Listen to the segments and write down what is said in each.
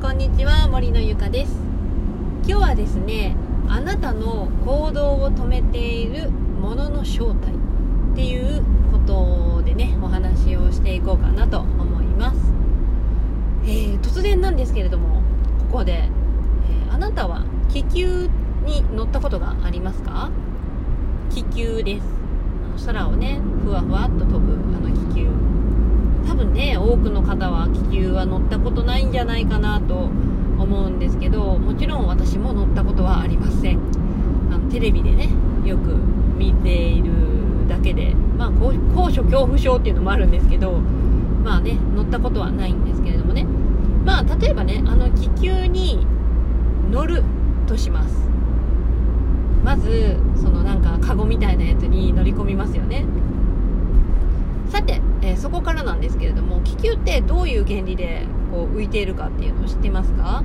こんにちは森のゆかです。今日はですねあなたの行動を止めているものの正体っていうことでねお話をしていこうかなと思います、えー、突然なんですけれどもここで、えー、あなたは気球に乗ったことがありますか？気球です。あの空をねふわふわっと飛ぶあの気球。多分ね多くの方は気球は乗ったことないんじゃないかなと思うんですけどもちろん私も乗ったことはありません。あのテレビでねよく見ているだけでまあ高所恐怖症っていうのもあるんですけどまあね乗ったことはないんですけれどもね。まあ例えばねあの気球に乗るとします。まずそのなんかカゴみたいなやつに乗り込みますよね。さて、そこからなんですけれども気球ってどういう原理でこう浮いているかっていうのを知ってますか？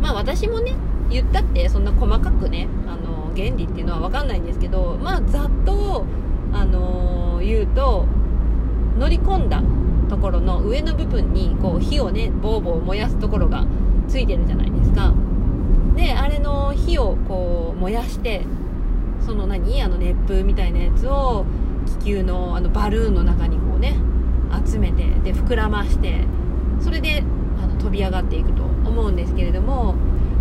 まあ私もね言ったってそんな細かくねあの原理っていうのは分かんないんですけどまあざっと、あのー、言うと乗り込んだところの上の部分にこう火をねボーボー燃やすところがついてるじゃないですか。であれの火をこう燃やしてその何？あの熱風みたいなやつを気球のあのバルーンの中にこうね集めてで膨らましてそれであの飛び上がっていくと思うんですけれども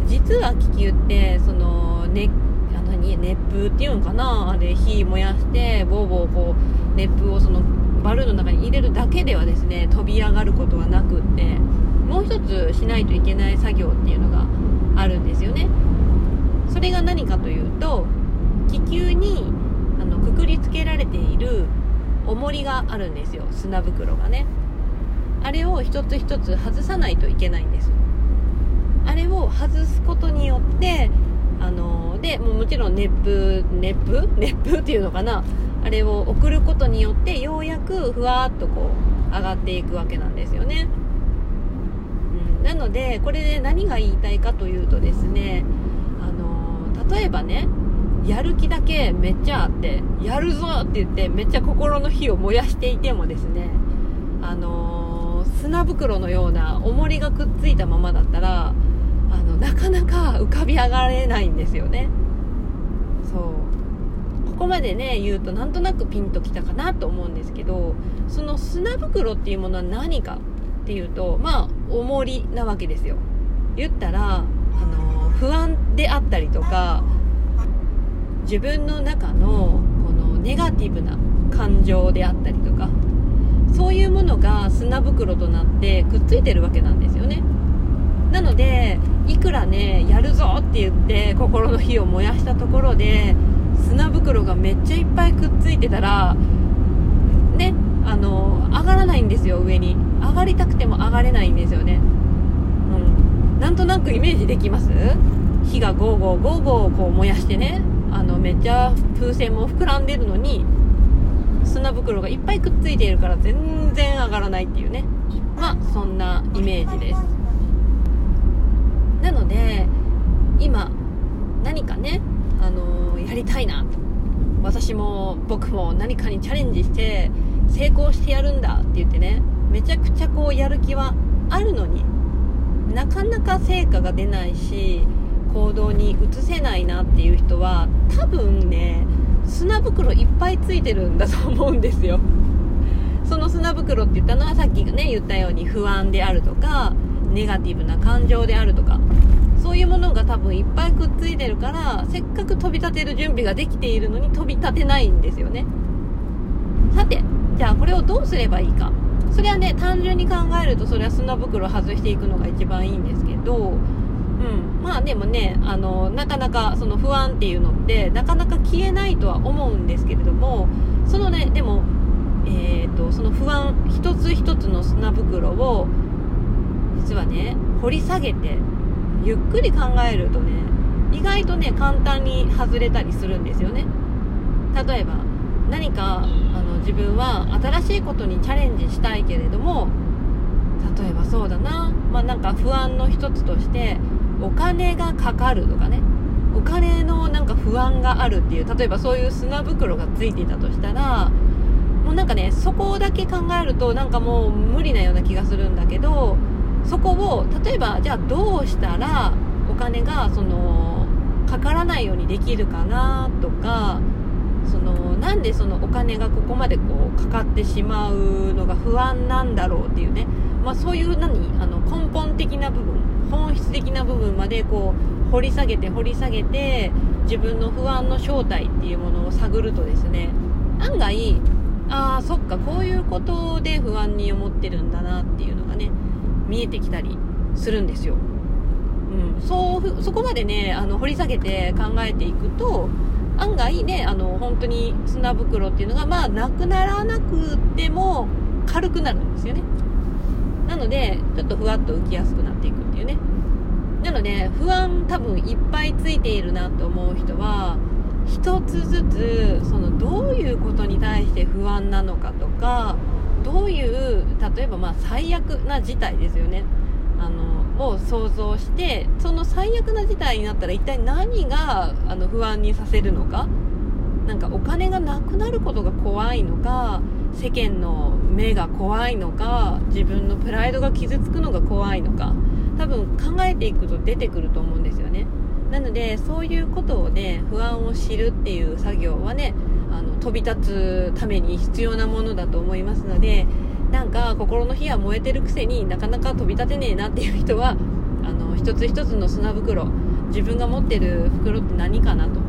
実は気球ってその、ね、あ何熱風っていうのかな？あれ火燃やしてボーボーこう熱風をそのバルーンの中に入れるだけではですね飛び上がることはなくってもう一つしないといけない作業っていうのがあるんですよね。それが何かというと気球にあのくくりつけられている重りがあるんですよ。砂袋がね。あれを一つ一つ外さないといけないんですあれを外すことによってあのでももちろん熱風熱風？熱風っていうのかな？あれを送ることによってようやくふわっとこう上がっていくわけなんですよね、うん、なのでこれで何が言いたいかというとですねあの例えばねやる気だけめっちゃあってやるぞって言ってめっちゃ心の火を燃やしていてもですねあのー、砂袋のような重りがくっついたままだったらあのなかなか浮かび上がれないんですよね。そう。ここまでね言うとなんとなくピンときたかなと思うんですけどその砂袋っていうものは何かっていうとまあ重りなわけですよ。言ったらあの不安であったりとか自分の中のこのネガティブな感情であったりとかそういうものが砂袋となってくっついてるわけなんですよね。なのでいくらねやるぞって言って心の火を燃やしたところで砂袋がめっちゃいっぱいくっついてたらねあの上がらないんですよ上に。上がりたくても上がれないんですよね。うん。なんとなくイメージできます？火がゴーゴーゴーゴーこう燃やしてね。あのめっちゃ風船も膨らんでるのに砂袋がいっぱいくっついているから全然上がらないっていうね。まあそんなイメージです。なので今何かね、あのー、やりたいな。と私も僕も何かにチャレンジして成功してやるんだって言ってねめちゃくちゃこうやる気はあるのになかなか成果が出ないし行動に移せないなっていう人は多分ね砂袋いっぱいついてるんだと思うんですよ。その砂袋って言ったのはさっきね言ったように不安であるとかネガティブな感情であるとかそういうものが多分いっぱいくっついてるからせっかく飛び立てる準備ができているのに飛び立てないんですよね。さてじゃあこれをどうすればいいか。それはね単純に考えるとそれは砂袋外していくのが一番いいんです、まあでもねあのなかなかその不安っていうのってなかなか消えないとは思うんですけれどもそのねでも、えーと、その不安一つ一つの砂袋を実はね掘り下げてゆっくり考えるとね意外とね簡単に外れたりするんですよね。例えば何かあの自分は新しいことにチャレンジしたいけれども例えばそうだな。まあなんか不安の一つとしてお金がかかるとかね。お金のなんか不安があるっていう例えばそういう砂袋がついていたとしたらもうなんかねそこだけ考えるとなんかもう無理なような気がするんだけどそこを例えばじゃあどうしたらお金がそのかからないようにできるかなとかでそのお金がここまでこうかかってしまうのが不安なんだろうっていうね、まあ、そういう何？あの根本的な部分本質的な部分までこう掘り下げて掘り下げて自分の不安の正体っていうものを探るとですね案外ああそっかこういうことで不安に思ってるんだなっていうのがね見えてきたりするんですよ。うん、そうそこまでねあの掘り下げて考えていくと案外ねあの本当に砂袋っていうのがまあなくならなくても軽くなるんですよね。なのでちょっとふわっと浮きやすくなっていくっていうね。なので不安多分いっぱいついているなと思う人は一つずつそのどういうことに対して不安なのかとかどういう例えばまあ最悪な事態ですよね。あのを想像してその最悪な事態になったら一体何があの不安にさせるのか？なんかお金がなくなることが怖いのか世間の目が怖いのか自分のプライドが傷つくのが怖いのか多分考えていくと出てくると思うんですよね。なのでそういうことをね不安を知るっていう作業はねあの飛び立つために必要なものだと思いますのでなんか心の火は燃えてるくせになかなか飛び立てねえなっていう人はあの一つ一つの砂袋自分が持ってる袋って何かなと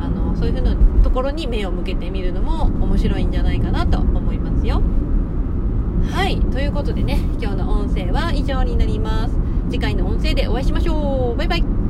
あのそういう風なところに目を向けてみるのも面白いんじゃないかなと思いますよ。はいということでね今日の音声は以上になります。次回の音声でお会いしましょう。バイバイ。